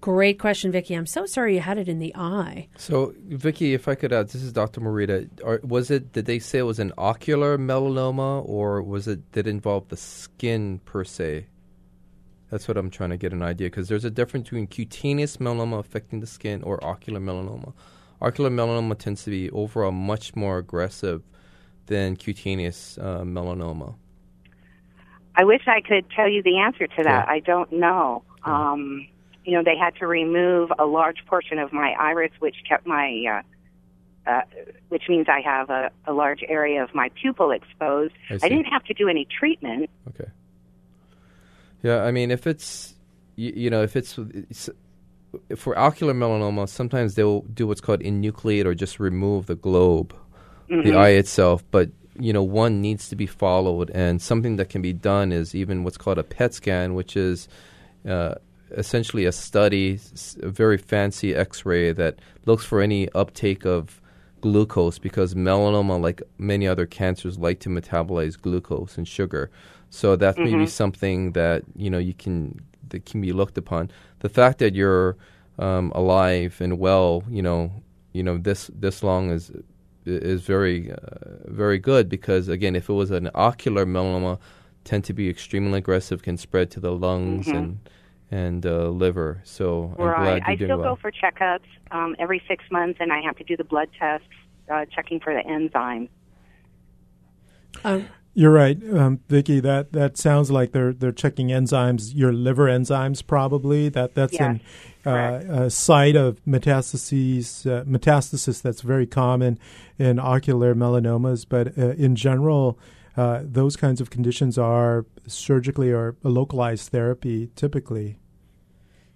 Great question, Vicki. I'm so sorry you had it in the eye. So, Vicki, if I could add, this is Dr. Morita. Was it? Did they say it was an ocular melanoma, or was it? Did it involve the skin per se? That's what I'm trying to get an idea because there's a difference between cutaneous melanoma affecting the skin or ocular melanoma ocular melanoma tends to be overall much more aggressive than cutaneous uh, melanoma. I wish I could tell you the answer to that. Yeah. I don't know. Um, you know, they had to remove a large portion of my iris, which kept my, uh, uh, which means I have a, a large area of my pupil exposed. I, I didn't have to do any treatment. Okay. Yeah, I mean, if it's, you, you know, if it's, it's for ocular melanoma, sometimes they'll do what's called enucleate or just remove the globe, mm-hmm. the eye itself. But you know, one needs to be followed, and something that can be done is even what's called a PET scan, which is uh, essentially a study, a very fancy X-ray that looks for any uptake of glucose because melanoma, like many other cancers, like to metabolize glucose and sugar. So that mm-hmm. may be mm-hmm. something that you know you can that can be looked upon. The fact that you're um, alive and well, you know, you know this this long is is very uh, very good because again, if it was an ocular melanoma, tend to be extremely aggressive, can spread to the lungs mm-hmm. and and uh, liver. So I'm right. glad you're I doing still well. go for checkups um, every six months, and I have to do the blood tests, uh, checking for the enzymes. Um, You're right, um, Vicky. That that sounds like they're they're checking enzymes, your liver enzymes, probably. That that's Yes, an, uh, a site of metastases, uh, metastasis that's very common in ocular melanomas. But uh, in general, uh, those kinds of conditions are surgically or a localized therapy typically.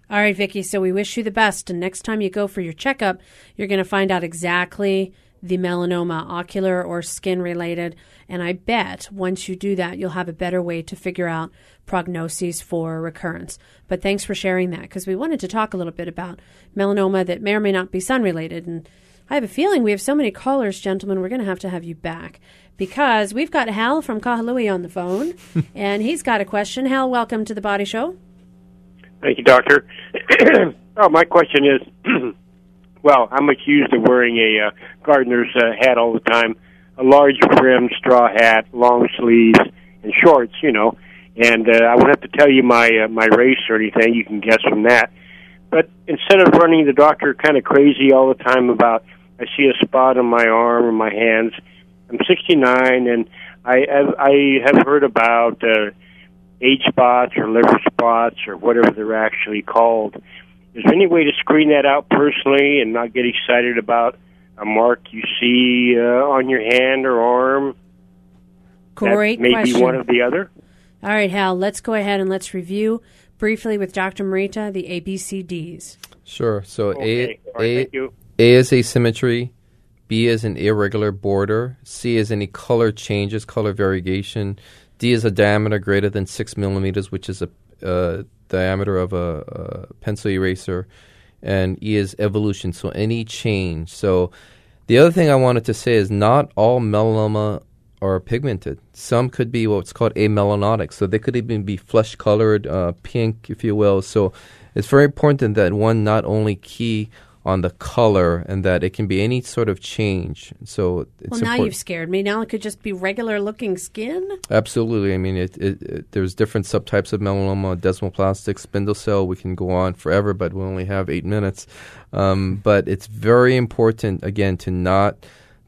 All right, Vicky. So we wish you the best. And next time you go for your checkup, you're going to find out exactly the melanoma, ocular or skin related. And I bet once you do that, you'll have a better way to figure out prognoses for recurrence. But thanks for sharing that because we wanted to talk a little bit about melanoma that may or may not be sun related. And I have a feeling we have so many callers, gentlemen, we're going to have to have you back because we've got Hal from Kahului on the phone and he's got a question. Hal, welcome to the Body Show. Thank you, Doctor. oh, my question is, well, I'm accused of wearing a uh, gardener's uh, hat all the time, a large brim straw hat, long sleeves, and shorts. You know, and uh, I won't have to tell you my uh, my race or anything. You can guess from that. But instead of running the doctor kind of crazy all the time about I see a spot on my arm or my hands, I'm 69 and I have, I have heard about. Uh, age spots or liver spots or whatever they're actually called. Is there any way to screen that out personally and not get excited about a mark you see uh, on your hand or arm? Great that may question. be one or the other. All right, Hal, let's go ahead and let's review briefly with Dr. Morita the ABCDs. Sure. So Okay. A All right, A. A is asymmetry, B is an irregular border, C is any color changes, color variation, D is a diameter greater than six millimeters, which is a uh, diameter of a, a pencil eraser, and E is evolution. So any change. So the other thing I wanted to say is not all melanoma are pigmented. Some could be what's called amelanotic. So they could even be flesh colored, uh, pink, if you will. So it's very important that one not only key on the color and that it can be any sort of change. So it's well, now important. you've scared me. Now it could just be regular looking skin. Absolutely. I mean, it, it, it, there's different subtypes of melanoma, desmoplastic, spindle cell. We can go on forever, but we only have eight minutes. Um, but it's very important, again, to not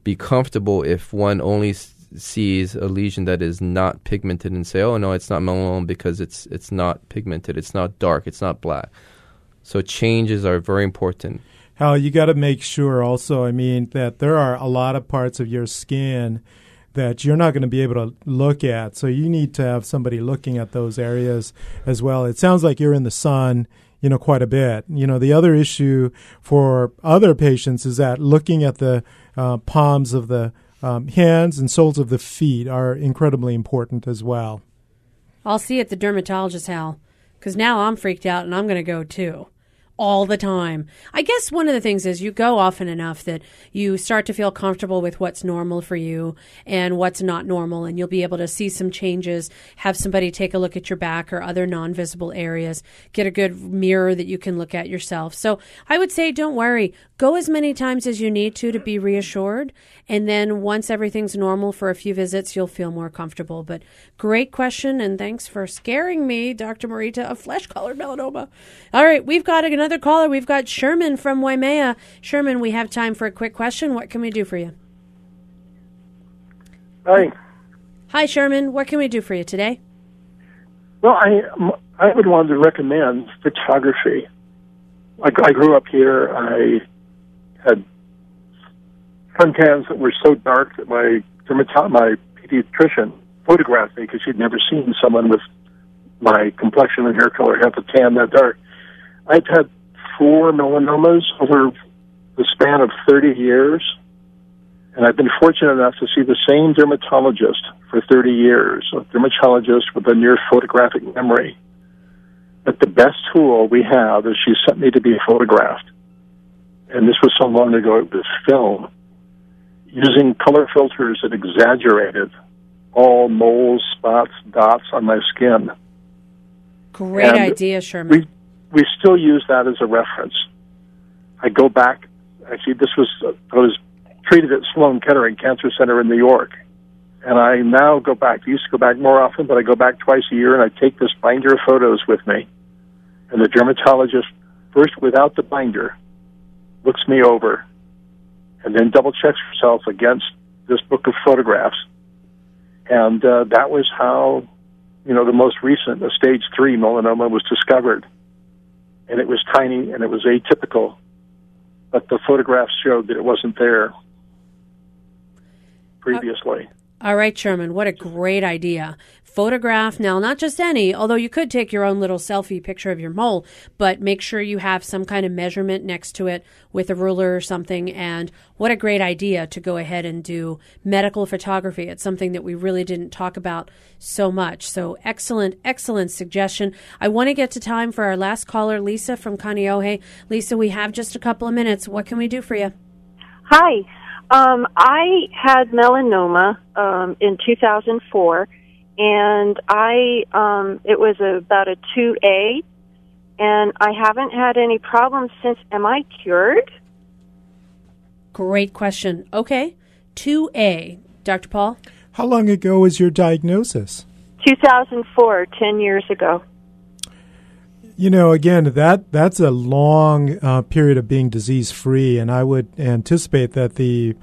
be comfortable if one only s- sees a lesion that is not pigmented and say, "Oh no, it's not melanoma because it's it's not pigmented, it's not dark, it's not black." So changes are very important. Hal, you got to make sure also, I mean, that there are a lot of parts of your skin that you're not going to be able to look at. So you need to have somebody looking at those areas as well. It sounds like you're in the sun, you know, quite a bit. You know, the other issue for other patients is that looking at the uh, palms of the um, hands and soles of the feet are incredibly important as well. I'll see at the dermatologist, Hal, because now I'm freaked out and I'm going to go too. All the time. I guess one of the things is you go often enough that you start to feel comfortable with what's normal for you and what's not normal, and you'll be able to see some changes. Have somebody take a look at your back or other non visible areas. Get a good mirror that you can look at yourself. So I would say don't worry. Go as many times as you need to to be reassured. And then once everything's normal for a few visits, you'll feel more comfortable. But great question, and thanks for scaring me, Dr. Morita, of flesh colored melanoma. All right, we've got another caller. We've got Sherman from Waimea. Sherman, we have time for a quick question. What can we do for you? Hi. Hi, Sherman. What can we do for you today? Well, I I would want to recommend photography. I, I grew up here. I had suntans that were so dark that my dermato- my pediatrician photographed me because she'd never seen someone with my complexion and hair color have a tan that dark. I've had four melanomas over the span of 30 years, and I've been fortunate enough to see the same dermatologist for 30 years, a dermatologist with a near photographic memory. But the best tool we have is she sent me to be photographed. And this was so long ago, it was film. Using color filters that exaggerated all moles, spots, dots on my skin. Great And idea, Sherman. We we still use that as a reference. I go back. Actually, this was I was treated at Sloan Kettering Cancer Center in New York, and I now go back. I used to go back more often, but I go back twice a year, and I take this binder of photos with me. And the dermatologist, first without the binder, looks me over and then double checks herself against this book of photographs. And uh, that was how, you know, the most recent, a stage three melanoma was discovered. And it was tiny and it was atypical, but the photographs showed that it wasn't there previously. All right, Sherman, what a great idea. Photograph now, not just any, although you could take your own little selfie picture of your mole, but make sure you have some kind of measurement next to it with a ruler or something. And what a great idea to go ahead and do medical photography. It's something that we really didn't talk about so much. So excellent, excellent suggestion. I want to get to time for our last caller, Lisa from Kaneohe. Lisa, we have just a couple of minutes. What can we do for you? Hi. Um, I had melanoma um, in 2004, and I um, it was about a 2A, and I haven't had any problems since. Am I cured? Great question. Okay. 2A. Dr. Paul? How long ago was your diagnosis? 2004, 10 years ago. You know, again, that that's a long uh, period of being disease free, and I would anticipate that the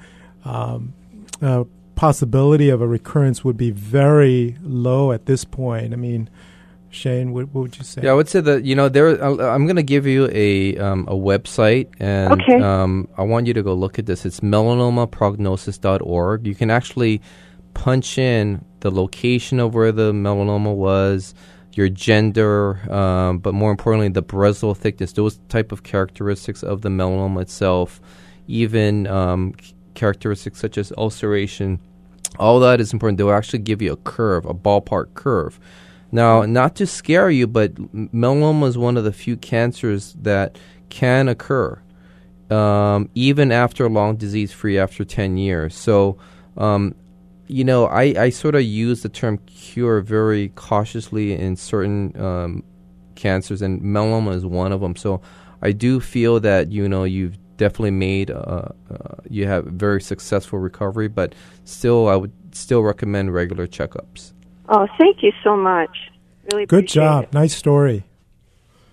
um, uh, possibility of a recurrence would be very low at this point. I mean, Shane, what, what would you say? Yeah, I would say that you know there. I'm going to give you a um, a website, and Okay. um, I want you to go look at this. It's melanomaprognosis.org. You can actually punch in the location of where the melanoma was, your gender, um, but more importantly, the Breslow thickness, those type of characteristics of the melanoma itself, even um, c- characteristics such as ulceration. All that is important. They'll actually give you a curve, a ballpark curve. Now, not to scare you, but melanoma is one of the few cancers that can occur um, even after long disease free after 10 years. So, um, you know, I, I sort of use the term cure very cautiously in certain um, cancers, and melanoma is one of them. So, I do feel that, you know, you've definitely made, uh, uh, you have very successful recovery, but still, I would still recommend regular checkups. Oh, thank you so much. Really Good job. it. Nice story.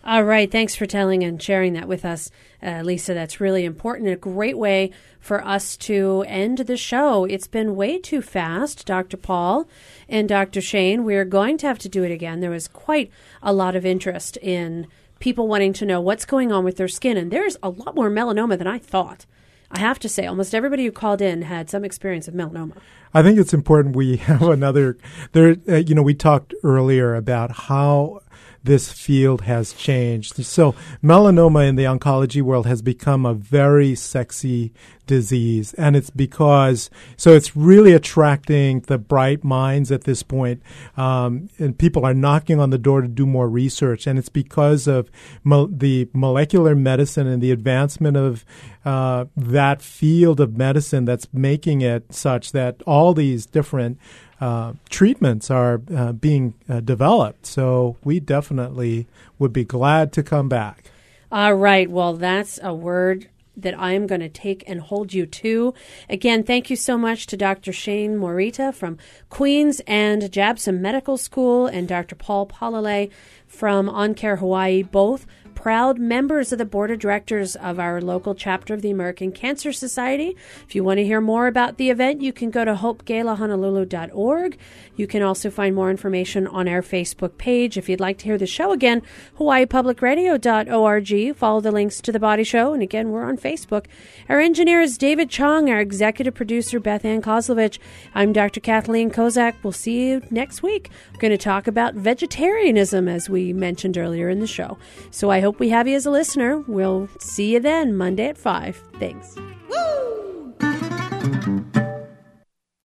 All right. Thanks for telling and sharing that with us, uh, Lisa. That's really important. A great way for us to end the show. It's been way too fast, Dr. Paul and Dr. Shane. We're going to have to do it again. There was quite a lot of interest in people wanting to know what's going on with their skin. And there's a lot more melanoma than I thought. I have to say, almost everybody who called in had some experience of melanoma. I think it's important we have another. There, uh, you know, we talked earlier about how this field has changed. So melanoma in the oncology world has become a very sexy disease, and it's because so it's really attracting the bright minds at this point, um, and people are knocking on the door to do more research, and it's because of mo- the molecular medicine and the advancement of uh, that field of medicine that's making it such that all these different uh, treatments are uh, being uh, developed. So we definitely would be glad to come back. All right. Well, that's a word that I am going to take and hold you to. Again, thank you so much to Dr. Shane Morita from Queens and JABSOM Medical School and Dr. Paul Palalay from OnCare Hawaii, both proud members of the board of directors of our local chapter of the American Cancer Society. If you want to hear more about the event, you can go to hopegalaHonolulu.org. You can also find more information on our Facebook page. If you'd like to hear the show again, hawaiipublicradio.org. Follow the links to the Body Show. And again, we're on Facebook. Our engineer is David Chong, our executive producer, Beth Ann Kozlovich. I'm Dr. Kathleen Kozak. We'll see you next week. We're going to talk about vegetarianism, as we mentioned earlier in the show. So I hope we have you as a listener. We'll see you then, Monday at 5. Thanks. Woo!